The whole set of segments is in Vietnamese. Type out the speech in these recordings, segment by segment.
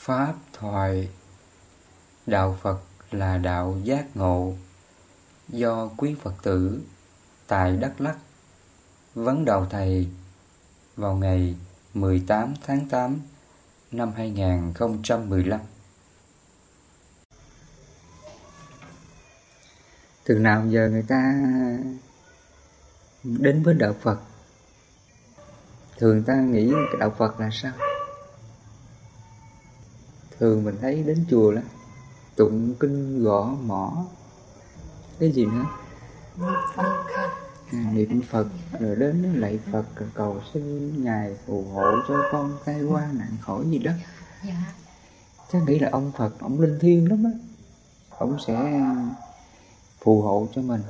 Pháp thoại. Đạo Phật là đạo giác ngộ. Do quý Phật tử tại Đắk Lắk Vấn đầu Thầy vào ngày 18 tháng 8 năm 2015 Từ nào giờ người ta đến với đạo Phật? Thường ta nghĩ đạo Phật là sao? Thường mình thấy đến chùa đó tụng kinh gõ mỏ cái gì nữa? À, niệm phật rồi đến lạy phật rồi cầu xin ngài phù hộ cho con tai qua nạn khỏi gì đó. Dạ. chắc nghĩ là ông phật ông linh thiêng lắm á. Ông sẽ phù hộ cho mình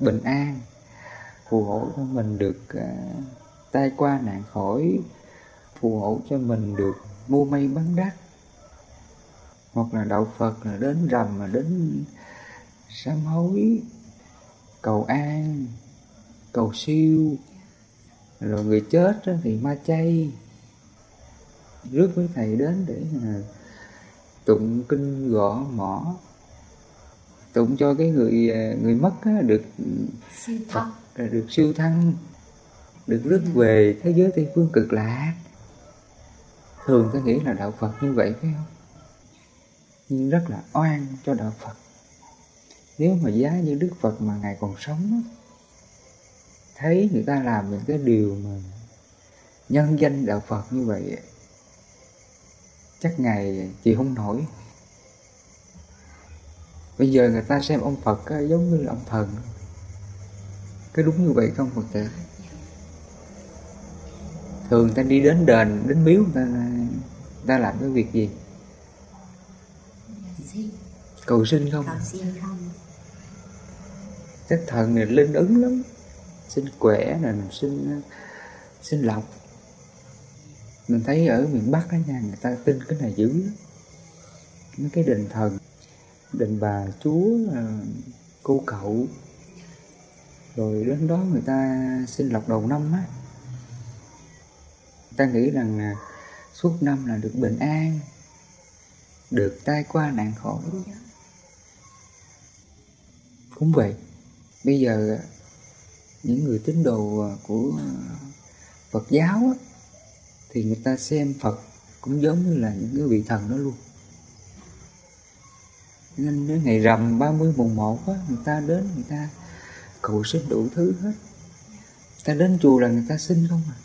bình an phù hộ cho mình được uh, tai qua nạn khỏi phù hộ cho mình được mua may bán đắt hoặc là đạo phật là đến rằm mà đến sám hối cầu an cầu siêu. Rồi người chết thì ma chay. Rước với thầy đến để mà tụng kinh gõ mỏ tụng cho cái người à, người mất được Phật được siêu thăng được rước về thế giới tây phương cực lạc. Thường ta nghĩ là đạo Phật như vậy phải không nhưng rất là oan cho đạo Phật. Nếu mà giá như Đức Phật mà Ngài còn sống thấy người ta làm những cái điều mà nhân danh đạo Phật như vậy chắc Ngài chịu không nổi. Bây giờ người ta xem ông Phật giống như là ông thần. Cái đúng như vậy không Phật tử? Thường ta đi đến đền đến miếu người ta, người ta làm cái việc gì? Cầu sinh không? Cầu sinh không. Chắc thần này linh ứng lắm. Xin khỏe là xin xin lọc. Mình thấy ở miền bắc đó nha người ta tin cái này dữ lắm. Mấy cái đình thần đình bà chúa cô cậu. Rồi đến đó người ta xin lọc đầu năm á. Người ta nghĩ rằng suốt năm là được bình an được tai qua nạn khổ cũng vậy bây giờ à, những người tín đồ à, của à, Phật giáo thì người ta xem Phật cũng giống như là những cái vị thần đó luôn. Nên đến ngày rằm 30 mùng 1 á, người ta đến người ta cầu xin đủ thứ hết. Người ta đến chùa là người ta xin không à?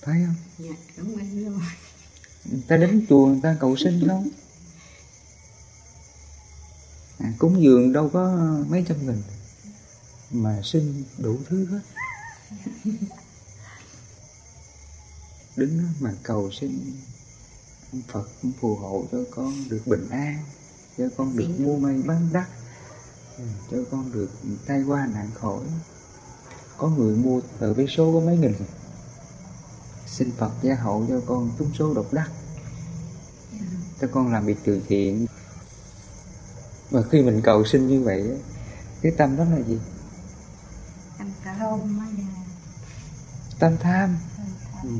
Phải không? Dạ đúng rồi người ta đến chùa người ta cầu xin không à, cúng dường đâu có mấy trăm nghìn mà xin đủ thứ hết. Đứng đó mà cầu xin ông Phật cũng phù hộ cho con được bình an cho con được mua may bán đắt cho con được tay qua nạn khỏi. Có người mua tờ vé số có mấy nghìn xin Phật gia hộ cho con trúng số độc đắc. Cho con làm việc từ thiện. Và khi mình cầu xin như vậy cái tâm đó là gì? Tâm tham. Tâm tham. Ừ.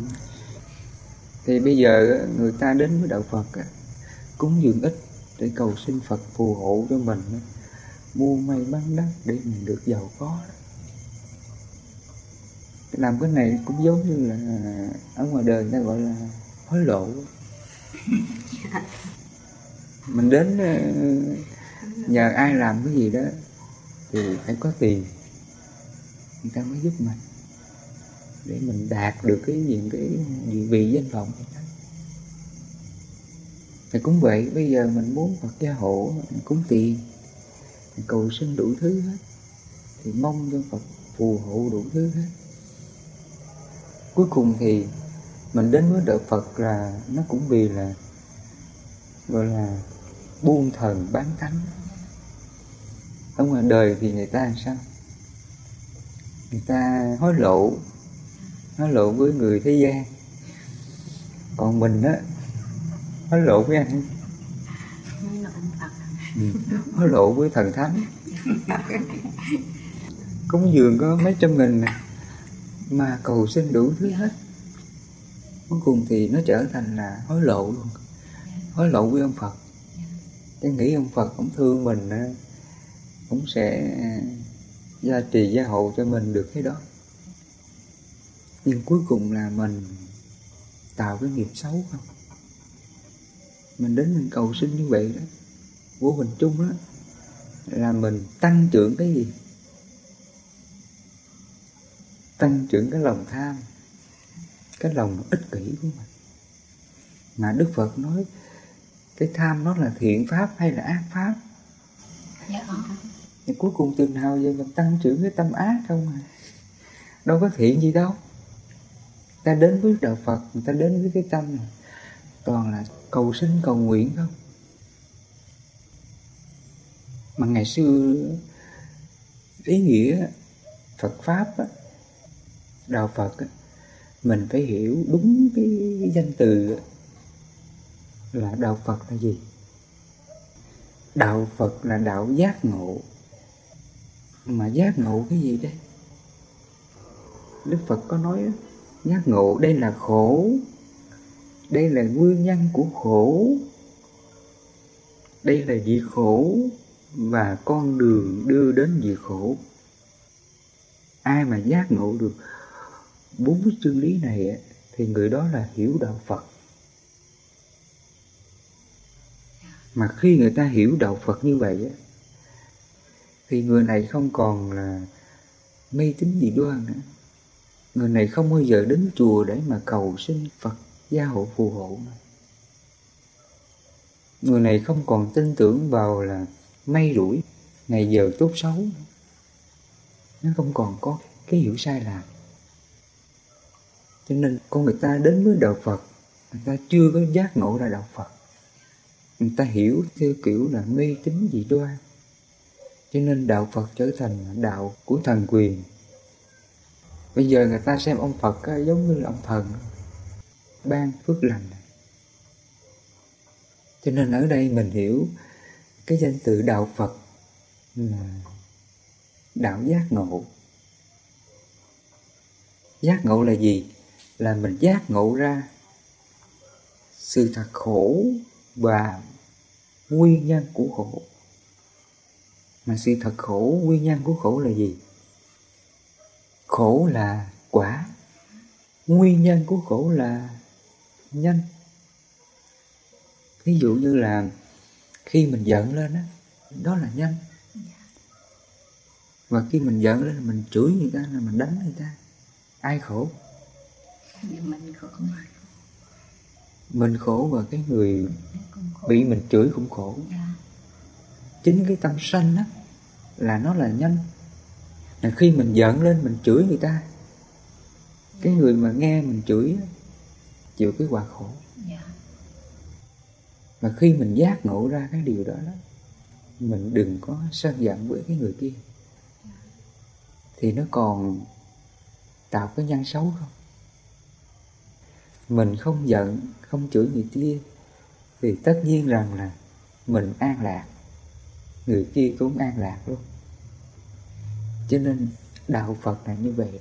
thì bây giờ người ta đến với đạo Phật cúng dường ít để cầu xin Phật phù hộ cho mình mua may bán đắt để mình được giàu có làm cái này cũng giống như là ở ngoài đời người ta gọi là hối lộ. Mình đến ờ, nhờ ai làm cái gì đó thì phải có tiền. Người ta mới giúp mình. Để mình đạt được cái những cái địa vị danh vọng thì cũng vậy bây giờ mình muốn Phật gia hộ mình cúng tiền mình cầu xin đủ thứ hết. Thì mong cho Phật phù hộ đủ thứ hết cuối cùng thì mình đến với đạo Phật là nó cũng vì là, gọi là, buông thần bán thánh. Ở ngoài đời thì người ta làm sao? Người ta hối lộ hối lộ với người thế gian. Còn mình á, hối lộ với ai? Ừ. hối lộ với thần thánh. Cúng dường có mấy trăm nghìn mà cầu xin đủ thứ hết. Cuối cùng thì nó trở thành là hối lộ luôn. Hối lộ với ông Phật. Cái nghĩ ông Phật ông thương mình ông sẽ gia trì gia hộ cho mình được cái đó. Nhưng cuối cùng là mình tạo cái nghiệp xấu không? Mình đến mình cầu xin như vậy đó. Vô hình chung đó là mình tăng trưởng cái gì tăng trưởng cái lòng tham cái lòng ích kỷ của mình. Mà đức phật nói cái tham nó là thiện pháp hay là ác pháp? Dạ. Thì cuối cùng từ nào giờ mình tăng trưởng cái tâm ác không à? Đâu có thiện gì đâu. Ta đến với đạo phật người ta đến với cái tâm này. Toàn là cầu sinh cầu nguyện không? Mà ngày xưa ý nghĩa Phật pháp á, đạo Phật mình phải hiểu đúng cái danh từ là đạo Phật là gì? Đạo Phật là đạo giác ngộ. Mà giác ngộ cái gì đây? Đức Phật có nói giác ngộ đây là khổ, đây là nguyên nhân của khổ, đây là vị khổ và con đường đưa đến vị khổ. Ai mà giác ngộ được bốn cái chân lý này thì người đó là hiểu đạo phật. Mà khi người ta hiểu đạo phật như vậy thì người này không còn là mê tín dị đoan nữa. Người này không bao giờ đến chùa để mà cầu xin phật gia hộ phù hộ nữa. Người này không còn tin tưởng vào là may rủi ngày giờ tốt xấu nó không còn có cái hiểu sai lạc cho nên con người ta đến với đạo Phật, người ta chưa có giác ngộ ra đạo Phật. Người ta hiểu theo kiểu là mê tín dị đoan. Cho nên đạo Phật trở thành đạo của thần quyền. Bây giờ người ta xem ông Phật giống như là ông thần, ban phước lành. Cho nên ở đây mình hiểu cái danh từ đạo Phật là đạo giác ngộ. Giác ngộ là gì? Là mình giác ngộ ra sự thật khổ và nguyên nhân của khổ. Mà sự thật khổ nguyên nhân của khổ là gì? Khổ là quả nguyên nhân của khổ là nhân. Ví dụ như là khi mình giận lên đó, đó là nhân. Và khi mình giận lên mình chửi người ta là mình đánh người ta. Ai khổ? Mình khổ mình khổ và cái người bị mình chửi cũng khổ. Chính cái tâm sanh đó là nó là nhân là khi mình giận lên mình chửi người ta cái người mà nghe mình chửi chịu cái quả khổ. Và khi mình giác ngộ ra cái điều đó đó mình đừng có sân giận với cái người kia. Thì nó còn tạo cái nhân xấu không mình không giận, không chửi người kia, thì tất nhiên rằng là mình an lạc. Người kia cũng an lạc luôn. Cho nên đạo phật là như vậy.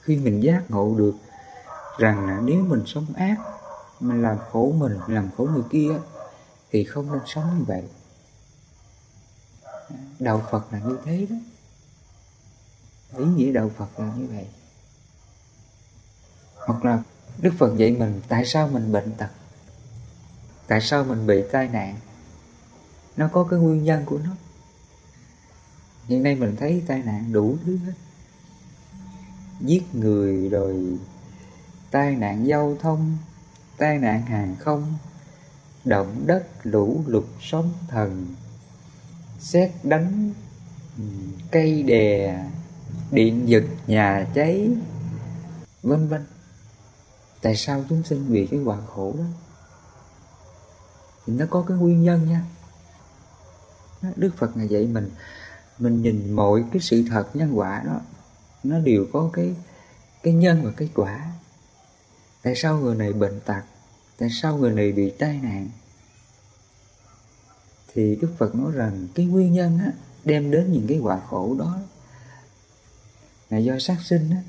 Khi mình giác ngộ được rằng là nếu mình sống ác mình làm khổ mình, làm khổ người kia, thì không nên sống như vậy. Đạo phật là như thế đó. Ý nghĩa đạo phật là như vậy hoặc là đức phật dạy mình, tại sao mình bệnh tật? Tại sao mình bị tai nạn? Nó có cái nguyên nhân của nó. Hiện nay mình thấy tai nạn đủ thứ hết. Giết người rồi tai nạn giao thông, tai nạn hàng không, động đất, lũ lụt, sóng thần xét đánh ừ, cây đè, điện giật, nhà cháy, vân vân tại sao chúng sinh bị cái quả khổ đó? Thì nó có cái nguyên nhân nha. Đức phật ngày dạy mình mình nhìn mọi cái sự thật nhân quả đó nó đều có cái cái nhân và cái quả. Tại sao người này bệnh tật? Tại sao người này bị tai nạn? Thì đức phật nói rằng cái nguyên nhân á, đem đến những cái quả khổ đó. Là do sát sinh á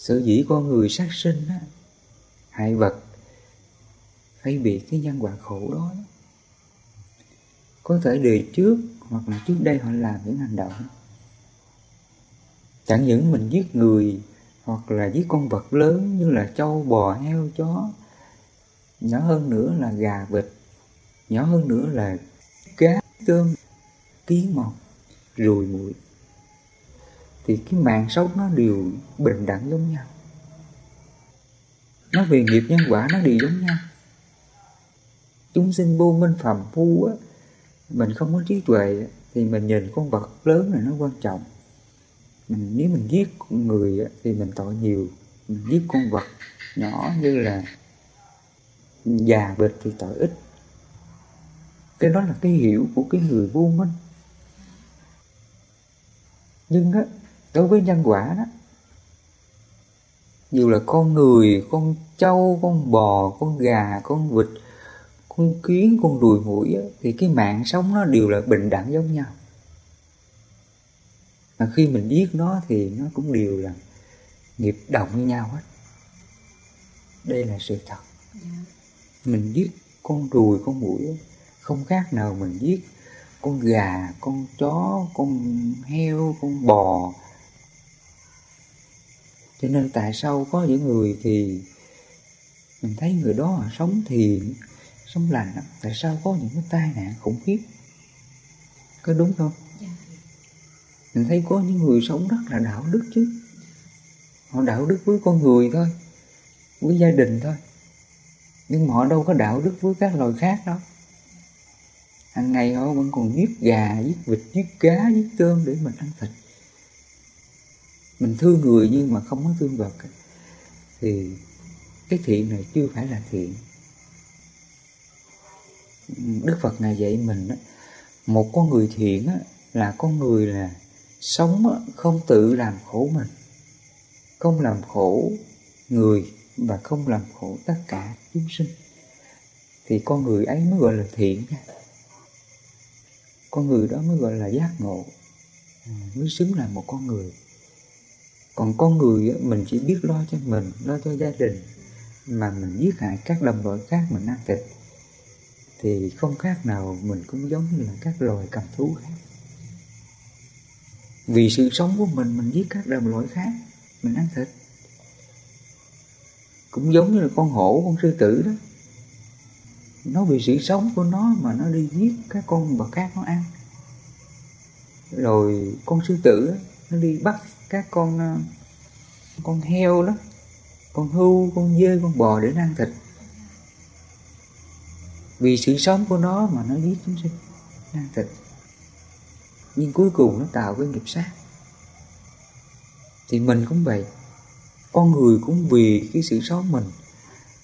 sở dĩ con người sát sinh á, hại vật hay bị cái nhân quả khổ đó. Có thể đời trước hoặc là trước đây họ làm những hành động. Chẳng những mình giết người hoặc là giết con vật lớn như là trâu, bò, heo, chó, nhỏ hơn nữa là gà, vịt, nhỏ hơn nữa là cá, tôm, kiến mọc, ruồi muội thì cái mạng sống nó đều bình đẳng giống nhau. Nó về nghiệp nhân quả nó đều giống nhau. Chúng sinh vô minh phàm phu á, mình không có trí tuệ thì mình nhìn con vật lớn này nó quan trọng. Mình, nếu mình giết người thì mình tội nhiều. Mình giết con vật nhỏ như là già vịt thì tội ít. Cái đó là cái hiểu của cái người vô minh. Nhưng á đối với nhân quả đó dù là con người con trâu con bò con gà con vịt con kiến con đùi mũi á, thì cái mạng sống nó đều là bình đẳng giống nhau. Mà khi mình giết nó thì nó cũng đều là nghiệp đồng với nhau hết. Đây là sự thật. Mình giết con ruồi con mũi không khác nào mình giết con gà con chó con heo con bò cho nên tại sao có những người thì mình thấy người đó sống thiện sống lành tại sao có những cái tai nạn khủng khiếp? Có đúng không? Dạ. mình thấy có những người sống rất là đạo đức chứ. Họ đạo đức với con người thôi với gia đình thôi. Nhưng mà họ đâu có đạo đức với các loài khác đâu. Hàng ngày họ vẫn còn giết gà giết vịt giết cá giết tôm để mình ăn thịt mình thương người nhưng mà không có thương vật. Thì cái thiện này chưa phải là thiện. Đức Phật ngài dạy mình một con người thiện là con người là sống không tự làm khổ mình. Không làm khổ người và không làm khổ tất cả chúng sinh. Thì con người ấy mới gọi là thiện con người đó mới gọi là giác ngộ. À, mới xứng là một con người còn con người mình chỉ biết lo cho mình, lo cho gia đình, mà mình giết hại các đồng loại khác mình ăn thịt, thì không khác nào mình cũng giống như là các loài cầm thú khác. Vì sự sống của mình mình giết các đồng loại khác mình ăn thịt. Cũng giống như là con hổ, con sư tử đó. Nó vì sự sống của nó mà nó đi giết các con vật khác nó ăn. Rồi con sư tử nó đi bắt các con ờ, con heo đó con hưu, con dê, con bò để ăn thịt. Vì sự sống của nó mà nó giết chúng sinh ăn thịt. Nhưng cuối cùng nó tạo cái nghiệp sát. Thì mình cũng vậy. Con người cũng vì cái sự sống mình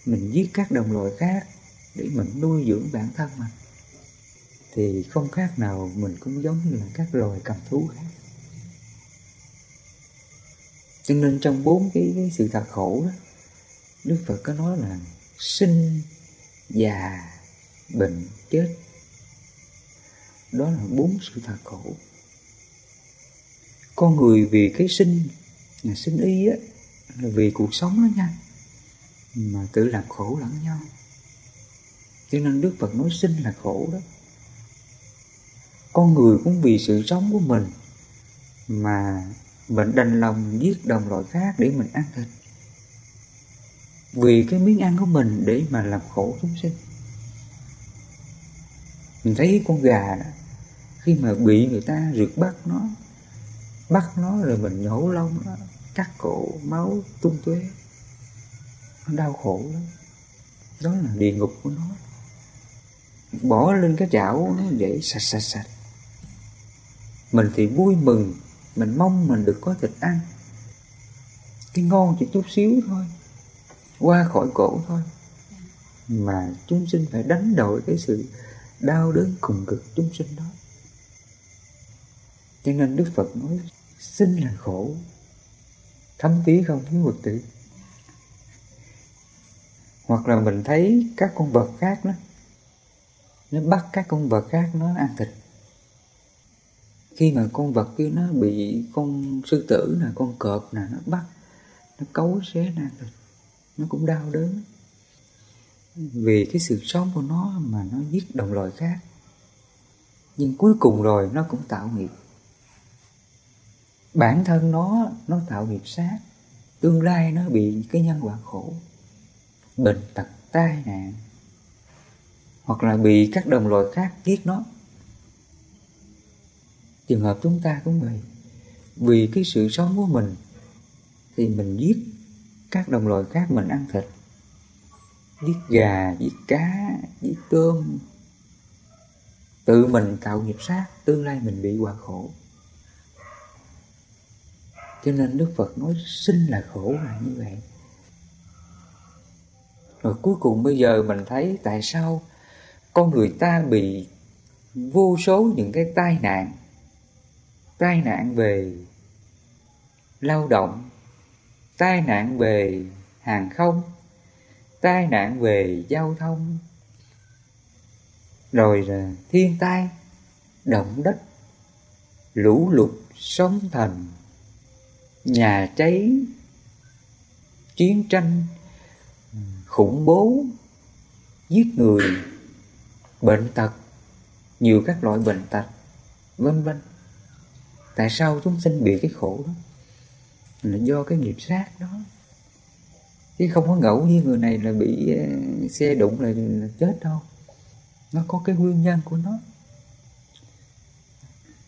mình giết các đồng loại khác để mình nuôi dưỡng bản thân mình. Thì không khác nào mình cũng giống như là các loài cầm thú khác cho nên trong bốn cái, cái sự thật khổ đó đức phật có nói là sinh già bệnh chết. Đó là bốn sự thật khổ. Con người vì cái sinh là sinh y á là vì cuộc sống đó nha mà tự làm khổ lẫn nhau. Cho nên đức phật nói sinh là khổ đó. Con người cũng vì sự sống của mình mà mình đành lòng giết đồng loại khác để mình ăn thịt vì cái miếng ăn của mình để mà làm khổ chúng sinh. Mình thấy con gà đó, khi mà bị người ta rượt bắt nó bắt nó rồi mình nhổ lông nó, cắt cổ, máu, tung tuế, nó đau khổ lắm. Đó là địa ngục của nó. Bỏ lên cái chảo nó để sạch sạch sạch. Mình thì vui mừng mình mong mình được có thịt ăn. Cái ngon chỉ chút xíu thôi. Qua khỏi cổ thôi. Mà chúng sinh phải đánh đổi cái sự đau đớn cùng cực chúng sinh đó. Cho nên đức phật nói, sinh là khổ. Thấm tí không thiếu vật tử hoặc là mình thấy các con vật khác đó, nó bắt các con vật khác nó ăn thịt khi mà con vật kia nó bị con sư tử nè, con cọp nè, nó bắt, nó cấu xé nát nó cũng đau đớn. Vì cái sự sống của nó mà nó giết đồng loại khác. Nhưng cuối cùng rồi nó cũng tạo nghiệp. Bản thân nó nó tạo nghiệp sát. Tương lai nó bị cái nhân quả khổ. Bệnh tật, tai nạn, hoặc là bị các đồng loại khác giết nó trường hợp chúng ta cũng vậy vì cái sự sống của mình, thì mình giết các đồng loại khác mình ăn thịt. Giết gà, giết cá, giết tôm. Tự mình tạo nghiệp sát, tương lai mình bị quả khổ. Cho nên đức phật nói sinh là khổ là như vậy. Rồi cuối cùng bây giờ mình thấy tại sao con người ta bị vô số những cái tai nạn tai nạn về lao động, tai nạn về hàng không, tai nạn về giao thông, rồi là thiên tai, động đất, lũ lụt, sóng thần, nhà cháy, chiến tranh, khủng bố, giết người, bệnh tật, nhiều các loại bệnh tật, vân vân tại sao chúng sinh bị cái khổ đó? Là do cái nghiệp sát đó. Chứ không có ngẫu như người này là bị ờ, xe đụng là, là chết đâu. Nó có cái nguyên nhân của nó.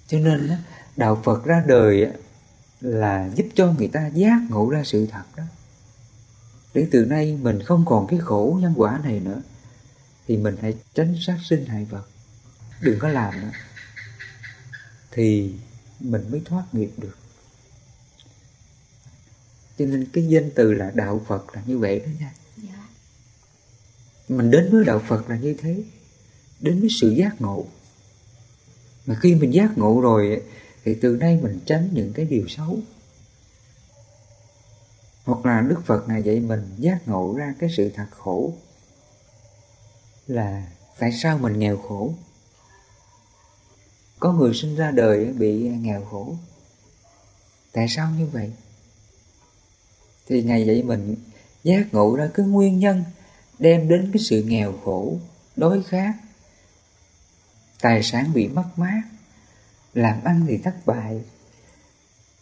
Cho nên đạo phật ra đời là giúp cho người ta giác ngộ ra sự thật đó. Để từ nay mình không còn cái khổ nhân quả này nữa thì mình hãy tránh sát sinh hại vật. Đừng có làm nữa. Thì mình mới thoát nghiệp được. Cho nên cái danh từ là đạo phật là như vậy đó nha. Dạ. mình đến với đạo phật là như thế. Đến với sự giác ngộ. Mà khi mình giác ngộ rồi thì từ nay mình tránh những cái điều xấu. Hoặc là đức phật này dạy mình giác ngộ ra cái sự thật khổ là tại sao mình nghèo khổ có người sinh ra đời bị nghèo khổ. Tại sao như vậy? Thì ngày dạy mình giác ngộ ra cái nguyên nhân đem đến cái sự nghèo khổ đối khát. Tài sản bị mất mát, làm ăn thì thất bại.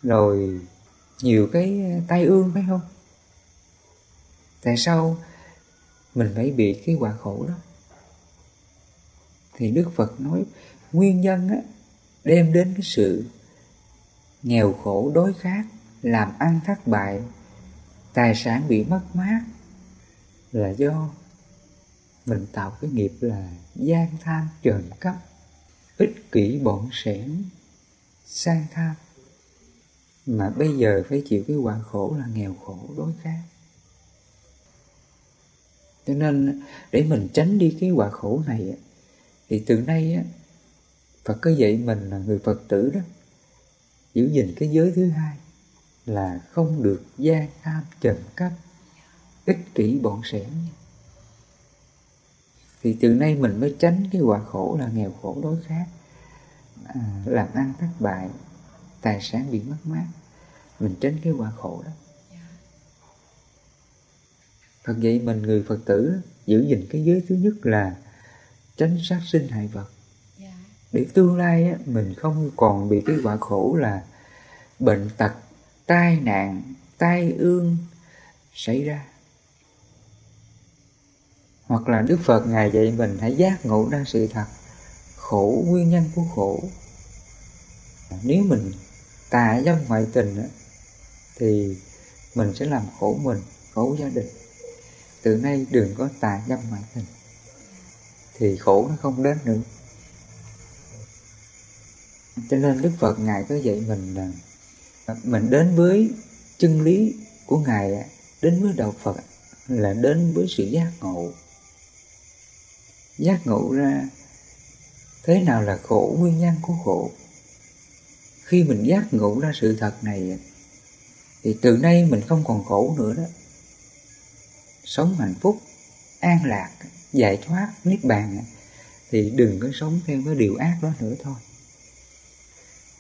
Rồi nhiều cái tai ương, phải không? Tại sao mình phải bị cái quả khổ đó? Thì đức phật nói nguyên nhân á, đem đến cái sự nghèo khổ đối khác làm ăn thất bại tài sản bị mất mát là do mình tạo cái nghiệp là gian tham trộm cắp ích kỷ bọn sẻn sang tham. Mà bây giờ phải chịu cái quả khổ là nghèo khổ đối khác cho nên để mình tránh đi cái quả khổ này thì từ nay á Phật có dạy mình là người Phật tử đó. Giữ gìn cái giới thứ hai là không được gian tham trộm cắp ích kỷ bọn sẻn thì từ nay mình mới tránh cái quả khổ là nghèo khổ đối khác à, làm ăn thất bại tài sản bị mất mát. Mình tránh cái quả khổ đó. Phật dạy mình người Phật tử giữ gìn cái giới thứ nhất là tránh sát sinh hại vật để tương lai á, mình không còn bị cái quả khổ là bệnh tật tai nạn tai ương xảy ra. Hoặc là đức phật ngài dạy mình hãy giác ngộ ra sự thật khổ nguyên nhân của khổ. Nếu mình tà dâm ngoại tình thì mình sẽ làm khổ mình khổ gia đình. Từ nay đừng có tà dâm ngoại tình thì khổ nó không đến nữa cho nên đức phật ngài có dạy mình là mình đến với chân lý của ngài đến với đạo phật là đến với sự giác ngộ. Giác ngộ ra thế nào là khổ? Nguyên nhân của khổ. Khi mình giác ngộ ra sự thật này thì từ nay mình không còn khổ nữa đó. Sống hạnh phúc, an lạc, giải thoát, niết bàn thì đừng có sống theo cái điều ác đó nữa thôi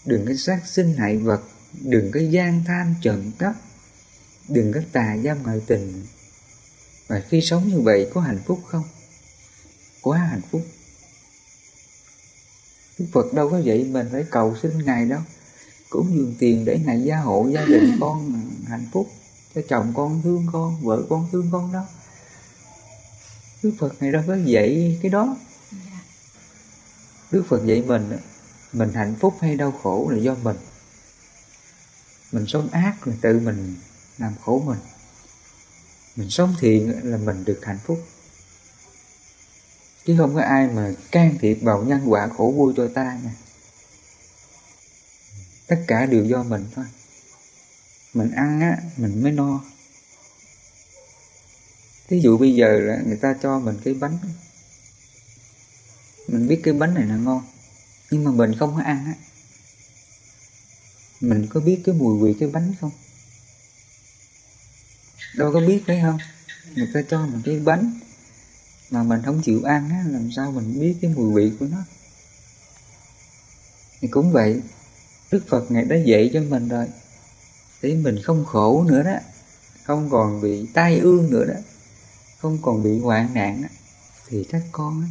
đừng có sát sinh hại vật đừng có gian tham trộm cắp đừng có tà dâm ngoại tình. Và khi sống như vậy có hạnh phúc không? Quá hạnh phúc. Đức Phật đâu có vậy mình phải cầu xin Ngài đâu Cũng dùng tiền để Ngài gia hộ gia đình con hạnh phúc Cho chồng con thương con, vợ con thương con đó. Đức Phật Ngài đâu có dạy cái đó. Đức Phật dạy mình mình hạnh phúc hay đau khổ là do mình. Mình sống ác là tự mình làm khổ mình. Mình sống thiện là mình được hạnh phúc. Chứ không có ai mà can thiệp vào nhân quả khổ vui cho ta nha. Tất cả đều do mình thôi. Mình ăn á, mình mới no. Ví dụ bây giờ là người ta cho mình cái bánh. Mình biết cái bánh này là ngon nhưng mà mình không có ăn á. Mình có biết cái mùi vị cái bánh không? Đâu có biết phải không? Người ta cho mình cái bánh mà mình không chịu ăn á, làm sao mình biết cái mùi vị của nó? Thì cũng vậy Đức Phật Ngài đã dạy cho mình rồi. Để mình không khổ nữa đó. Không còn bị tai ương nữa đó. Không còn bị hoạn nạn đó. thì các con ấy,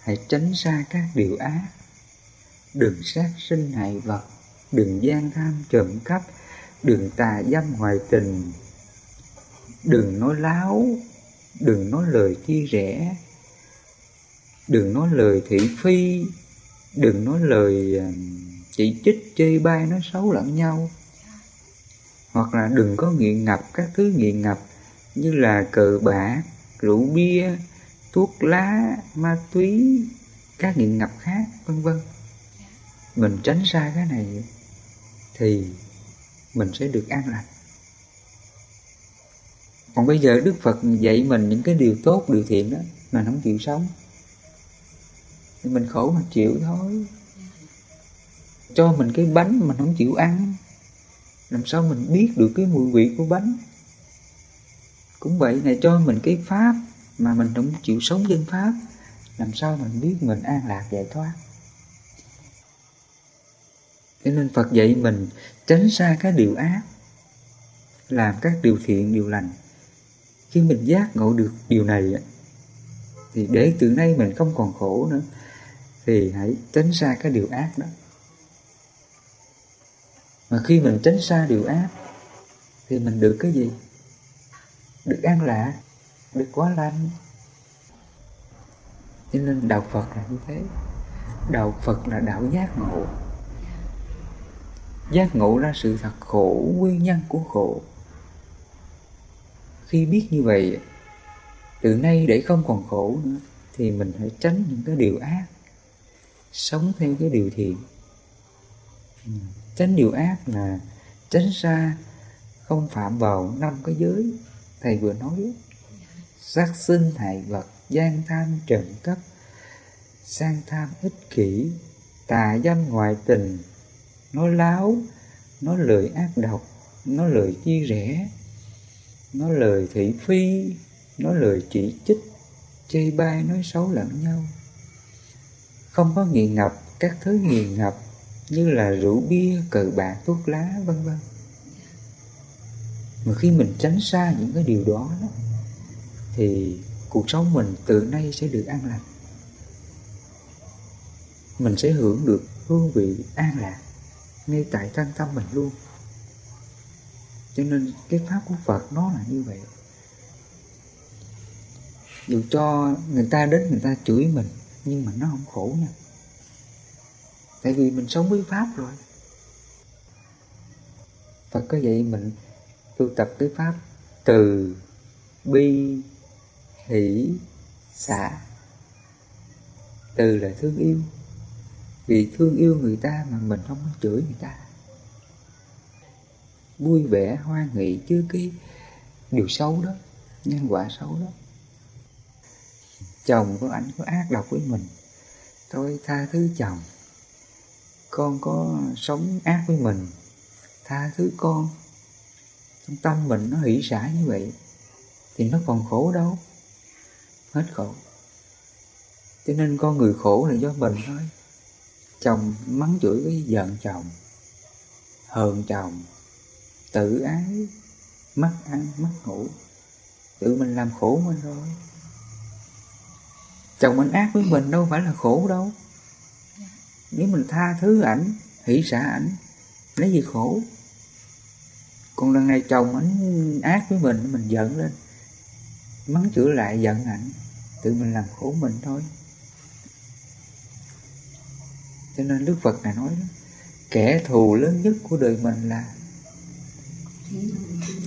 hãy tránh xa các điều ác đừng sát sinh hại vật, đừng gian tham trộm cắp, đừng tà dâm hoài tình, đừng nói láo, đừng nói lời chia rẽ, đừng nói lời thị phi, đừng nói lời ờ, chỉ trích, chê bai, nói xấu lẫn nhau. Hoặc là đừng có nghiện ngập các thứ nghiện ngập như là cờ bạc, rượu bia, thuốc lá, ma túy, các nghiện ngập khác, vân vân mình tránh xa cái này thì mình sẽ được an lành còn bây giờ đức phật dạy mình những cái điều tốt, điều thiện đó, mà không chịu sống. Thì mình khổ mà chịu thôi. Cho mình cái bánh mà không chịu ăn, làm sao mình biết được cái mùi vị của bánh? Cũng vậy, này cho mình cái pháp mà mình không chịu sống dân pháp, làm sao mình biết mình an lạc, giải thoát? Cho nên phật dạy mình tránh xa các điều ác, làm các điều thiện, điều lành. Khi mình giác ngộ được điều này thì để từ nay mình không còn khổ nữa, thì hãy tránh xa cái điều ác đó. Mà khi mình tránh xa điều ác, thì mình được cái gì? Được an lạc, được quá lành. Cho nên đạo phật là như thế. Đạo phật là đạo giác ngộ giác ngộ ra sự thật khổ, nguyên nhân của khổ. Khi biết như vậy, từ nay để không còn khổ nữa, thì mình phải tránh những cái điều ác, sống theo cái điều thiện. Tránh điều ác là tránh xa không phạm vào năm cái giới thầy vừa nói. Sát sinh hại vật gian tham trộm cắp sang tham ích kỷ, tà dâm ngoại tình nó láo nó lời ác độc nó lời chia rẽ nó lời thị phi nó lời chỉ trích chê bai nói xấu lẫn nhau. Không có nghiện ngập các thứ nghiện ngập như là rượu bia cờ bạc thuốc lá vân vân. Mà khi mình tránh xa những cái điều đó, đó thì cuộc sống mình từ nay sẽ được an lành. Mình sẽ hưởng được hương vị an lạc ngay tại thân tâm mình luôn. Cho nên cái pháp của phật nó là như vậy. Dù cho người ta đến người ta chửi mình, nhưng mà nó không khổ nha. Tại vì mình sống với pháp rồi. Phật có vậy mình tu tập cái pháp từ, bi, hỷ, xả. Từ là thương yêu vì thương yêu người ta mà mình không có chửi người ta. Vui vẻ hoan nghị chứ cái điều xấu đó, nhân quả xấu đó. Chồng của ảnh có ác độc với mình. Tôi tha thứ chồng. Con có sống ác với mình. Tha thứ con. Trong tâm mình nó hỷ xả như vậy thì nó còn khổ đâu. Hết khổ. Cho nên con người khổ là do mình thôi chồng mắng chửi với giận chồng, hờn chồng, tự ái mất ăn mất ngủ. Tự mình làm khổ mình rồi. Chồng mình ác với mình đâu phải là khổ đâu. Nếu mình tha thứ ảnh, hỷ xả ảnh, lấy gì khổ? Còn lần này chồng ảnh ác với mình mình giận lên, mắng chửi lại giận ảnh, tự mình làm khổ mình thôi cho nên đức phật này nói đó kẻ thù lớn nhất của đời mình là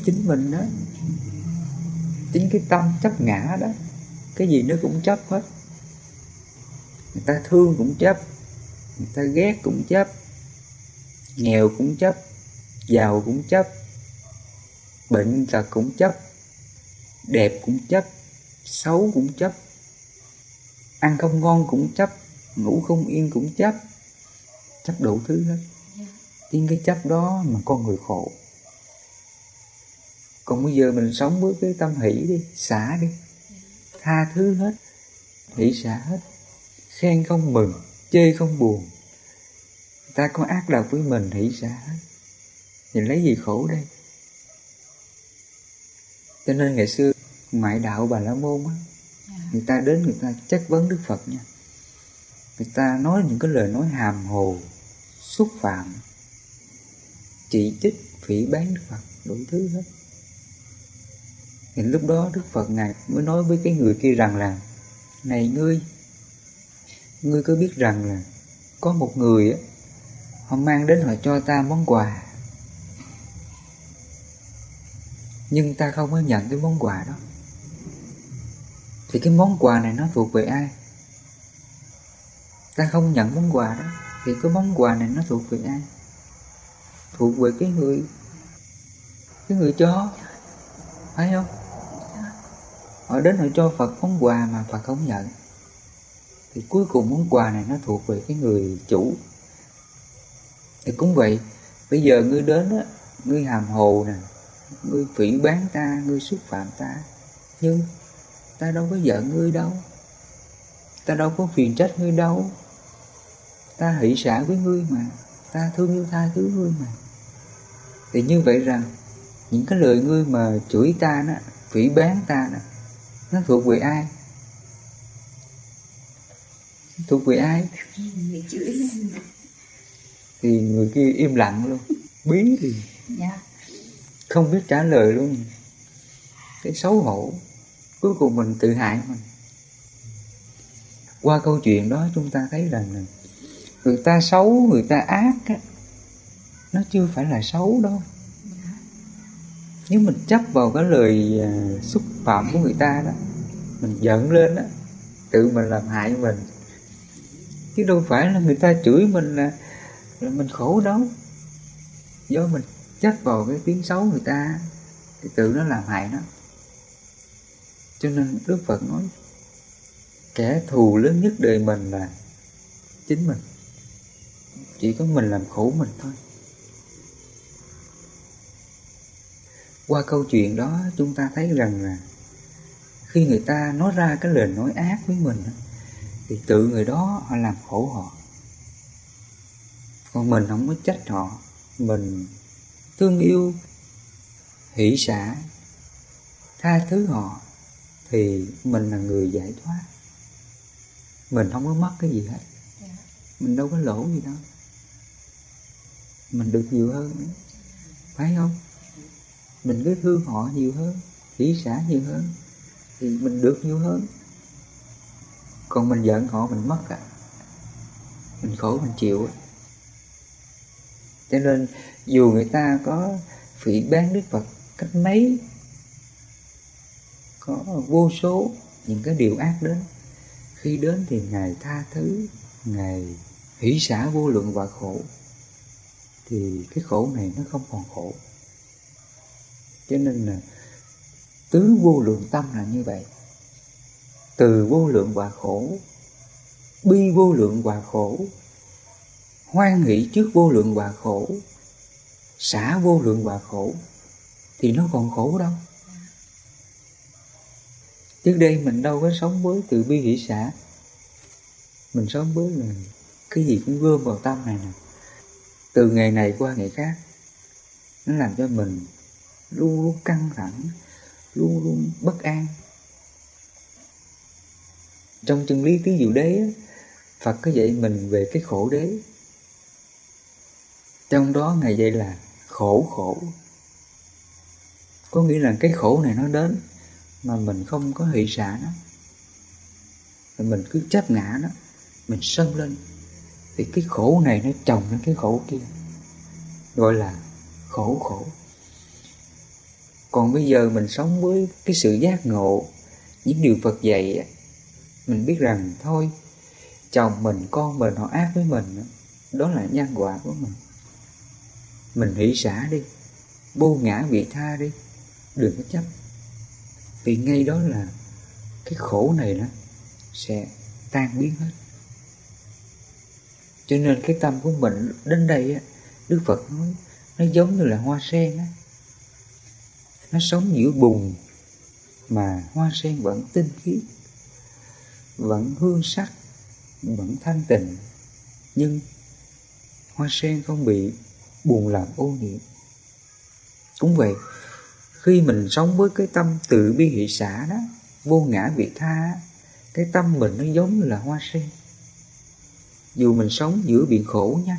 chính mình đó. Chính cái tâm chấp ngã đó. Cái gì nó cũng chấp hết. Người ta thương cũng chấp, người ta ghét cũng chấp, nghèo cũng chấp, giàu cũng chấp, bệnh tật cũng chấp, đẹp cũng chấp, xấu cũng chấp, ăn không ngon cũng chấp, ngủ không yên cũng chấp chấp đủ thứ hết. Chính cái chấp đó mà con người khổ. Còn bây giờ mình sống với cái tâm hỷ đi, xả đi. Tha thứ hết. Hỷ xả hết. Khen không mừng, chê không buồn. Ta có ác độc với mình, hỷ xả hết. Thì lấy gì khổ đây? Cho nên ngày xưa, ngoại đạo bà la môn á, người ta đến người ta chất vấn đức phật nha. Người ta nói những cái lời nói hàm hồ xúc phạm, chỉ trích phỉ bán đức phật, đủ thứ hết. Thì lúc đó đức phật ngài mới nói với cái người kia rằng là, này ngươi ngươi có biết rằng là có một người á, họ mang đến họ cho ta món quà, nhưng ta không có nhận cái món quà đó. Thì cái món quà này nó thuộc về ai? Ta không nhận món quà đó thì cái món quà này nó thuộc về ai? Thuộc về cái người cái người cho, phải không? Họ đến họ cho phật món quà mà phật không nhận. Thì cuối cùng món quà này nó thuộc về cái người chủ. Thì cũng vậy, bây giờ ngươi đến á, ngươi hàm hồ nè, ngươi phỉ bán ta, ngươi xúc phạm ta, nhưng ta đâu có giận ngươi đâu. Ta đâu có phiền trách ngươi đâu ta hỷ xả với ngươi mà. Ta thương yêu tha thứ ngươi mà. Thì như vậy rằng những cái lời ngươi mà chửi ta đó phỉ bán ta đó nó thuộc về ai? Thuộc về ai? Thì người kia im lặng luôn. Bí thì dạ. không biết trả lời luôn. Cái xấu hổ. Cuối cùng mình tự hại mình. Qua câu chuyện đó chúng ta thấy rằng người ta xấu người ta ác á, nó chưa phải là xấu đâu. Nếu mình chấp vào cái lời à, xúc phạm của người ta đó mình giận lên đó tự mình làm hại mình. Chứ đâu phải là người ta chửi mình là, là mình khổ đâu. Do mình chấp vào cái tiếng xấu người ta thì tự nó làm hại nó. Cho nên đức phật nói kẻ thù lớn nhất đời mình là chính mình chỉ có mình làm khổ mình thôi. Qua câu chuyện đó chúng ta thấy rằng là khi người ta nói ra cái lời nói ác với mình thì tự người đó họ làm khổ họ. Còn mình không có trách họ. Mình thương yêu hỷ xả tha thứ họ thì mình là người giải thoát. Mình không có mất cái gì hết. Mình đâu có lỗ gì đâu mình được nhiều hơn nữa. Phải không? Mình cứ thương họ nhiều hơn, hỷ xã nhiều hơn, thì mình được nhiều hơn. Còn mình giận họ, mình mất à. Mình khổ, mình chịu à. cho nên, dù người ta có phỉ bán đức phật cách mấy, có vô số những cái điều ác đến, khi đến thì ngài tha thứ, ngài hỷ xả vô lượng và khổ thì cái khổ này nó không còn khổ. Cho nên là tứ vô lượng tâm là như vậy. Từ vô lượng quả khổ, bi vô lượng quả khổ, hoan hỷ trước vô lượng quả khổ, xả vô lượng quả khổ, thì nó còn khổ đâu. Trước đây mình đâu có sống với từ bi hỷ xả. Mình sống với là cái gì cũng gom vào tâm này nè từ ngày này qua ngày khác, nó làm cho mình luôn luôn căng thẳng, luôn luôn bất an. Trong chân lý tứ diệu đế Phật có dạy mình về cái khổ đế. Trong đó ngài dạy là khổ khổ. Có nghĩa là cái khổ này nó đến mà mình không có hỷ xả nó. Mình cứ chấp ngã nó, mình sân lên thì cái khổ này nó chồng lên cái khổ kia, gọi là khổ khổ. Còn bây giờ mình sống với cái sự giác ngộ, những điều Phật dạy mình biết rằng thôi, chồng mình, con mình, họ ác với mình đó là nhân quả của mình. Mình hỷ xả đi vô ngã vị tha đi, đừng có chấp. Vì ngay đó là cái khổ này nó sẽ tan biến hết cho nên cái tâm của mình đến đây á, đức phật nói, nó giống như là hoa sen á. Nó sống giữa bùn mà hoa sen vẫn tinh khiết, vẫn hương sắc, vẫn thanh tịnh. Nhưng hoa sen không bị buồn làm ô nhiễm. Cũng vậy, khi mình sống với cái tâm tự bi hỷ xã đó, vô ngã vị tha cái tâm mình nó giống như là hoa sen dù mình sống giữa biển khổ nha.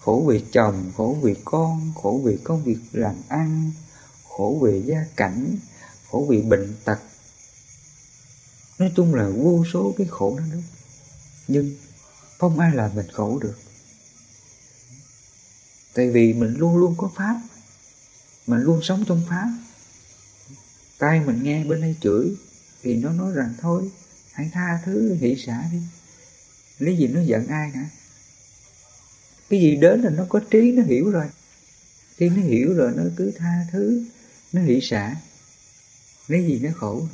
Khổ vì chồng khổ vì con khổ vì công việc làm ăn khổ vì gia cảnh khổ vì bệnh tật. Nói chung là vô số cái khổ đó, đó. nhưng không ai làm mình khổ được. Tại vì mình luôn luôn có pháp. Mình luôn sống trong pháp. Tai mình nghe bên đây chửi thì nó nói rằng thôi hãy tha thứ hỷ xả đi lý gì nó giận ai nữa cái gì đến là nó có trí, nó hiểu rồi. Khi nó hiểu rồi nó cứ tha thứ, nó hỷ xả. Lấy gì nó khổ?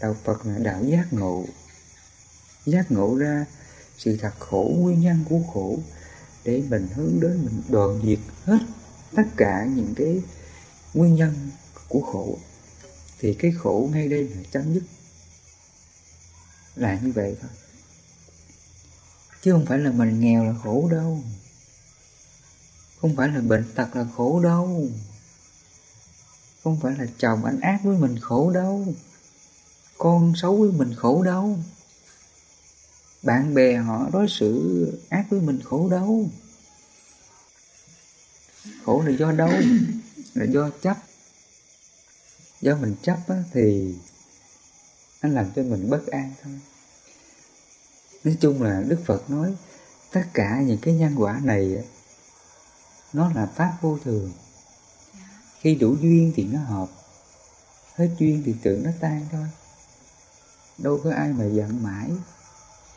Đạo phật là đạo giác ngộ. Giác ngộ ra sự thật khổ, nguyên nhân của khổ, để mình hướng đến mình đoạn diệt hết tất cả những cái nguyên nhân của khổ. Thì cái khổ ngay đây là chấm dứt là như vậy thôi. Chứ không phải là mình nghèo là khổ đâu. Không phải là bệnh tật là khổ đâu. Không phải là chồng anh ác với mình khổ đâu. Con xấu với mình khổ đâu. Bạn bè họ đối xử ác với mình khổ đâu. Khổ là do đâu? Là do chấp. Do mình chấp á, thì nó làm cho mình bất an thôi. Nói chung là đức phật nói, tất cả những cái nhân quả này, nó là pháp vô thường. Khi đủ duyên thì nó hợp, hết duyên thì tưởng nó tan thôi. Đâu có ai mà giận mãi,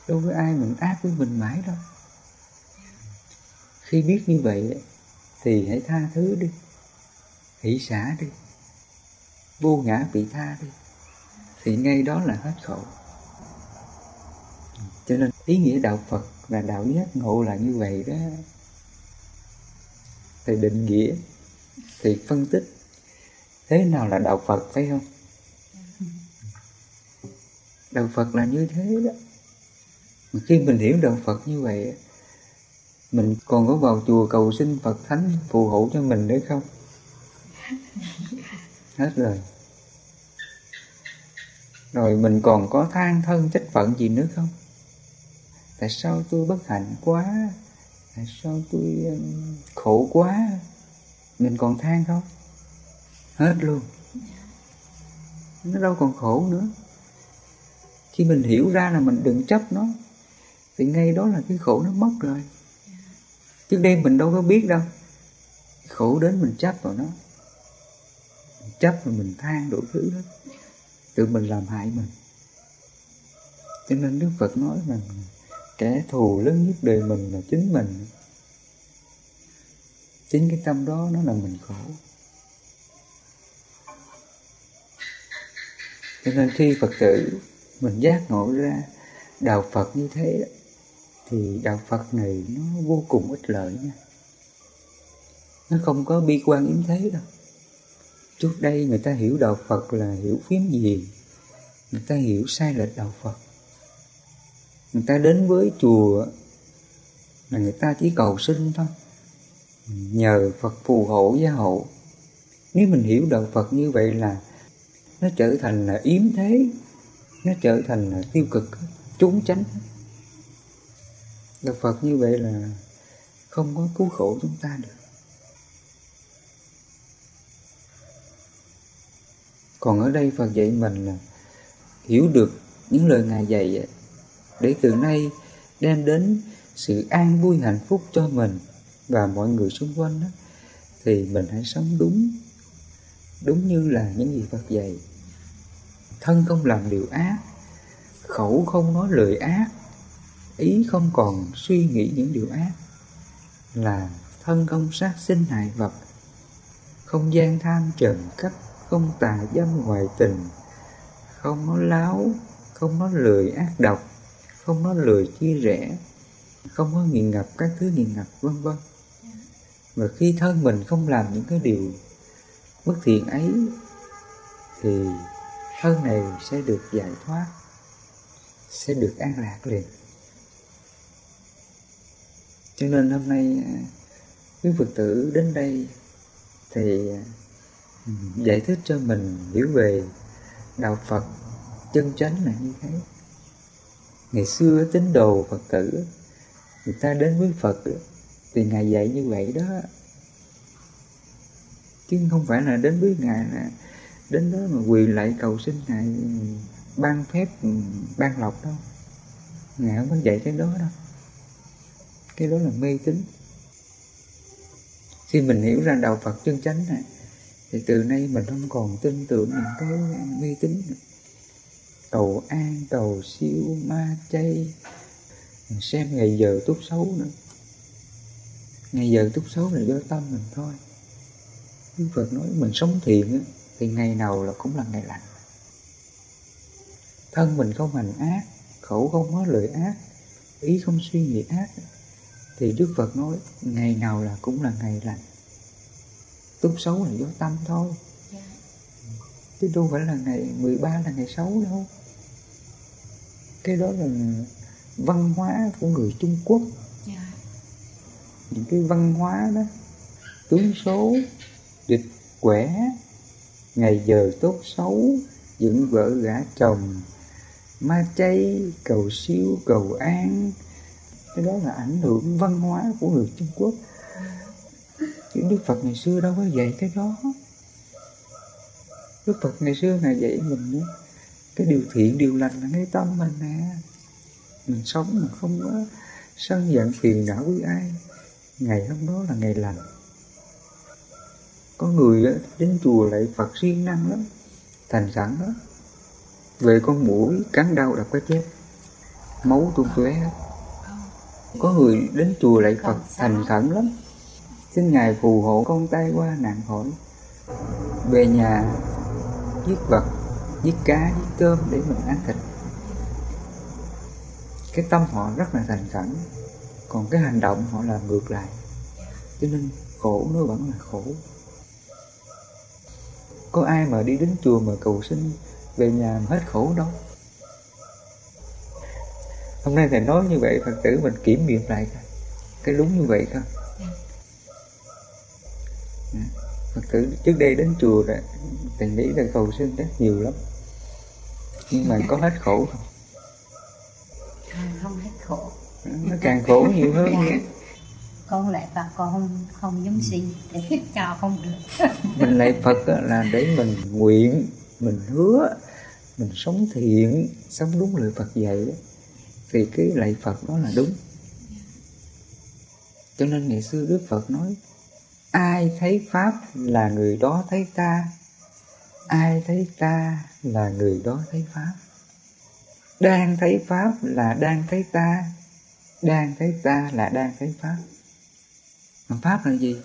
đâu có ai mình ác với mình mãi đâu. Khi biết như vậy thì hãy tha thứ đi, hỷ xả đi, vô ngã bị tha đi thì ngay đó là hết khổ. Cho nên ý nghĩa đạo phật và đạo giác ngộ là như vậy đó. Thì định nghĩa thì phân tích thế nào là đạo phật phải không? Đạo phật là như thế đó. Mà khi mình hiểu đạo phật như vậy mình còn có vào chùa cầu xin phật thánh phù hộ cho mình nữa không? Hết rồi rồi mình còn có than thân trách phận gì nữa không? Tại sao tôi bất hạnh quá? Tại sao tôi khổ quá? Mình còn than không? Hết luôn. Nó đâu còn khổ nữa. Khi mình hiểu ra là mình đừng chấp nó, thì ngay đó là cái khổ nó mất rồi. Trước đây mình đâu có biết đâu. Khổ đến mình chấp vào nó. Mình chấp và mình than đủ thứ hết tự mình làm hại mình. Cho nên đức phật nói rằng kẻ thù lớn nhất đời mình là chính mình. Chính cái tâm đó nó làm mình khổ. Cho nên khi phật tử mình giác ngộ ra đạo phật như thế thì đạo phật này nó vô cùng ích lợi nha. Nó không có bi quan yếm thế đâu trước đây người ta hiểu đạo phật là hiểu phím gì? Người ta hiểu sai lệch đạo phật. Người ta đến với chùa là người ta chỉ cầu sinh thôi. Nhờ Phật phù hộ gia hộ. Nếu mình hiểu đạo Phật như vậy là nó trở thành là yếm thế. Nó trở thành là tiêu cực, trốn tránh. Đạo Phật như vậy là không có cứu khổ chúng ta được. Còn ở đây Phật dạy mình là hiểu được những lời Ngài dạy để từ nay đem đến sự an vui hạnh phúc cho mình và mọi người xung quanh đó, thì mình hãy sống đúng đúng như là những gì Phật dạy. Thân không làm điều ác khẩu không nói lời ác ý không còn suy nghĩ những điều ác là thân không sát sinh hại vật không gian tham trần cấp không tà dâm ngoại tình, không nói láo, không nói lười ác độc, không nói lười chia rẽ, không có nghiện ngập các thứ nghiện ngập, vân vân. Và khi thân mình không làm những cái điều bất thiện ấy, thì thân này sẽ được giải thoát, sẽ được an lạc liền. Cho nên hôm nay à, quý phật tử đến đây thì à, Ừ. giải thích cho mình hiểu về đạo phật chân chánh là như thế. Ngày xưa tín đồ phật tử người ta đến với phật thì ngài dạy như vậy đó. Chứ không phải là đến với ngài là đến đó mà quỳ lại cầu xin ngài ban phép, ban lộc đâu. Ngài không có dạy cái đó đâu. Cái đó là mê tín. Khi mình hiểu ra đạo Phật chân chánh này thì từ nay mình không còn tin tưởng những cái mê tín. Cầu an cầu siêu, ma chay. Xem ngày giờ tốt xấu nữa. Ngày giờ tốt xấu là do tâm mình thôi. Đức Phật nói mình sống thiện thì ngày nào là cũng là ngày lành. Thân mình không hành ác, khẩu không nói lời ác, ý không suy nghĩ ác thì Đức Phật nói ngày nào là cũng là ngày lành tốt xấu là do tâm thôi. Chứ đâu phải là ngày 13 là ngày xấu đâu. Cái đó là văn hóa của người Trung Quốc. Những cái văn hóa đó tướng số địch quẻ ngày giờ tốt xấu dựng vợ gả chồng ma chay cầu siêu cầu an. Cái đó là ảnh hưởng văn hóa của người Trung Quốc chứ Đức Phật ngày xưa đâu có dạy cái đó. Đức Phật ngày xưa này dạy mình cái điều thiện, điều lành là ngay tâm mình nè. Mình sống mình không có sân giận phiền não với ai. Ngày hôm đó là ngày lành. Có người đến chùa lại Phật siêng năng lắm, thành sẵn đó. Về con mũi cắn đau đập cái chết, máu tuôn tóe hết. Có người đến chùa lại Phật thành khẩn lắm xin ngài phù hộ con tay qua nạn khỏi. Về nhà, giết vật, giết cá, giết cơm để mình ăn thịt. Cái tâm họ rất là thành khẩn, còn cái hành động họ làm ngược lại. Cho nên khổ nó vẫn là khổ. Có ai mà đi đến chùa mà cầu xin về nhà mà hết khổ đâu? Hôm nay thầy nói như vậy, phật tử mình kiểm nghiệm lại cái đúng như vậy không phật tử trước đây đến chùa rồi thầy nghĩ là cầu xin rất nhiều lắm. Nhưng mà có hết khổ không không hết khổ. Nó càng khổ nhiều hơn. Con lại Phật con không không giống gì để cho không được. Mình lại Phật là để mình nguyện mình hứa mình sống thiện sống đúng lời Phật dạy thì cái lạy Phật đó là đúng. Cho nên ngày xưa Đức Phật nói ai thấy Pháp là người đó thấy ta? Ai thấy ta là người đó thấy Pháp? Đang thấy Pháp là đang thấy ta. Đang thấy ta là đang thấy Pháp. Mà pháp là gì?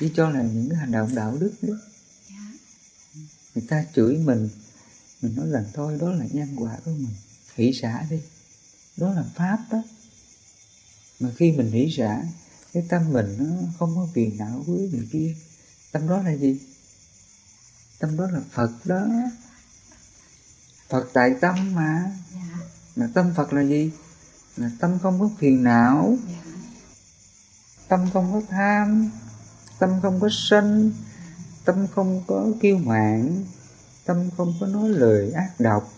Chỉ cho là những cái hành động đạo đức đó người ta chửi mình mình nói rằng thôi, đó là nhân quả của mình. Hỷ xả đi. Đó là pháp đó. Mà khi mình hỷ xả cái tâm mình nó không có phiền não với người kia. Tâm đó là gì? Tâm đó là phật đó. Phật tại tâm mà. Mà tâm phật là gì? Là tâm không có phiền não. Tâm không có tham. Tâm không có sân. Tâm không có kiêu mạn. Tâm không có nói lời ác độc.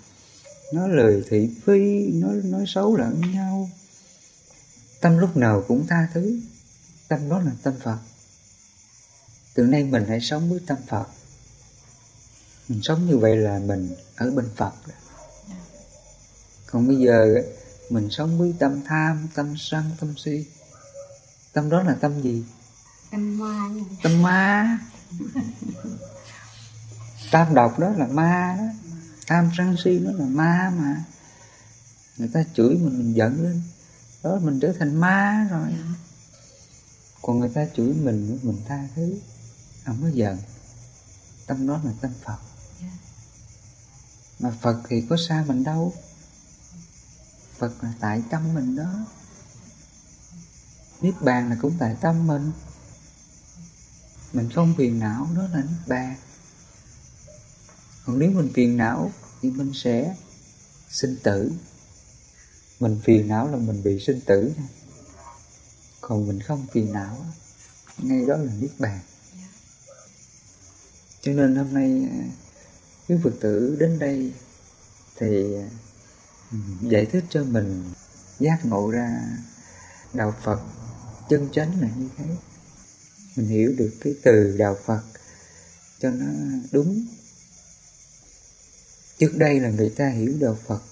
Nói lời thị phi. Nói nói xấu lẫn nhau. Tâm lúc nào cũng tha thứ tâm đó là tâm phật. Từ nay mình hãy sống với tâm phật. Mình sống như vậy là mình ở bên phật còn bây giờ mình sống với tâm tham tâm sân tâm si. Tâm đó là tâm gì? Tâm ma. Tâm ma. Tam độc đó là ma đó. Tham sân si nó là ma mà. Người ta chửi mình mình giận lên. Đó mình trở thành ma rồi còn người ta chửi mình mình tha thứ. Không có giận. Tâm đó là tâm phật. Mà phật thì có xa mình đâu. Phật là tại tâm mình đó. Niết bàn là cũng tại tâm mình. Mình không phiền não đó là niết bàn. Còn nếu mình phiền não thì mình sẽ sinh tử. Mình phiền não là mình bị sinh tử còn mình không phiền não. Ngay đó là niết bàn. Cho nên hôm nay, quý phật tử đến đây thì ừ, giải thích cho mình, giác ngộ ra đạo phật chân chánh là như thế. Mình hiểu được cái từ đạo phật cho nó đúng. Trước đây là người ta hiểu đạo phật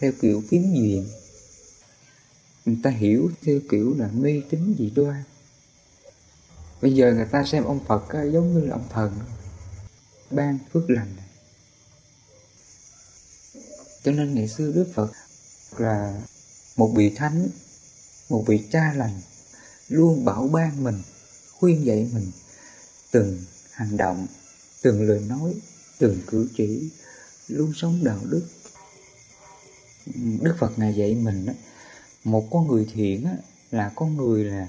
theo kiểu kiếm duyên người ta hiểu theo kiểu là mê tín dị đoan. Bây giờ người ta xem ông phật á, giống như là ông thần. Ban phước lành. Cho nên ngày xưa đức phật là một vị thánh một vị cha lành luôn bảo ban mình khuyên dạy mình từng hành động từng lời nói từng cử chỉ luôn sống đạo đức. Đức phật ngài dạy mình đó, một con người thiện á, là con người là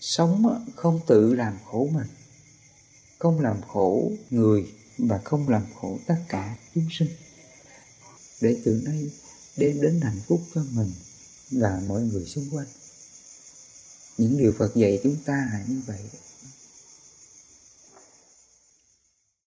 sống á, không tự làm khổ mình. Không làm khổ người và không làm khổ tất cả chúng sinh. Để từ nay đem đến hạnh phúc cho mình và mọi người xung quanh. Những điều Phật dạy chúng ta là như vậy.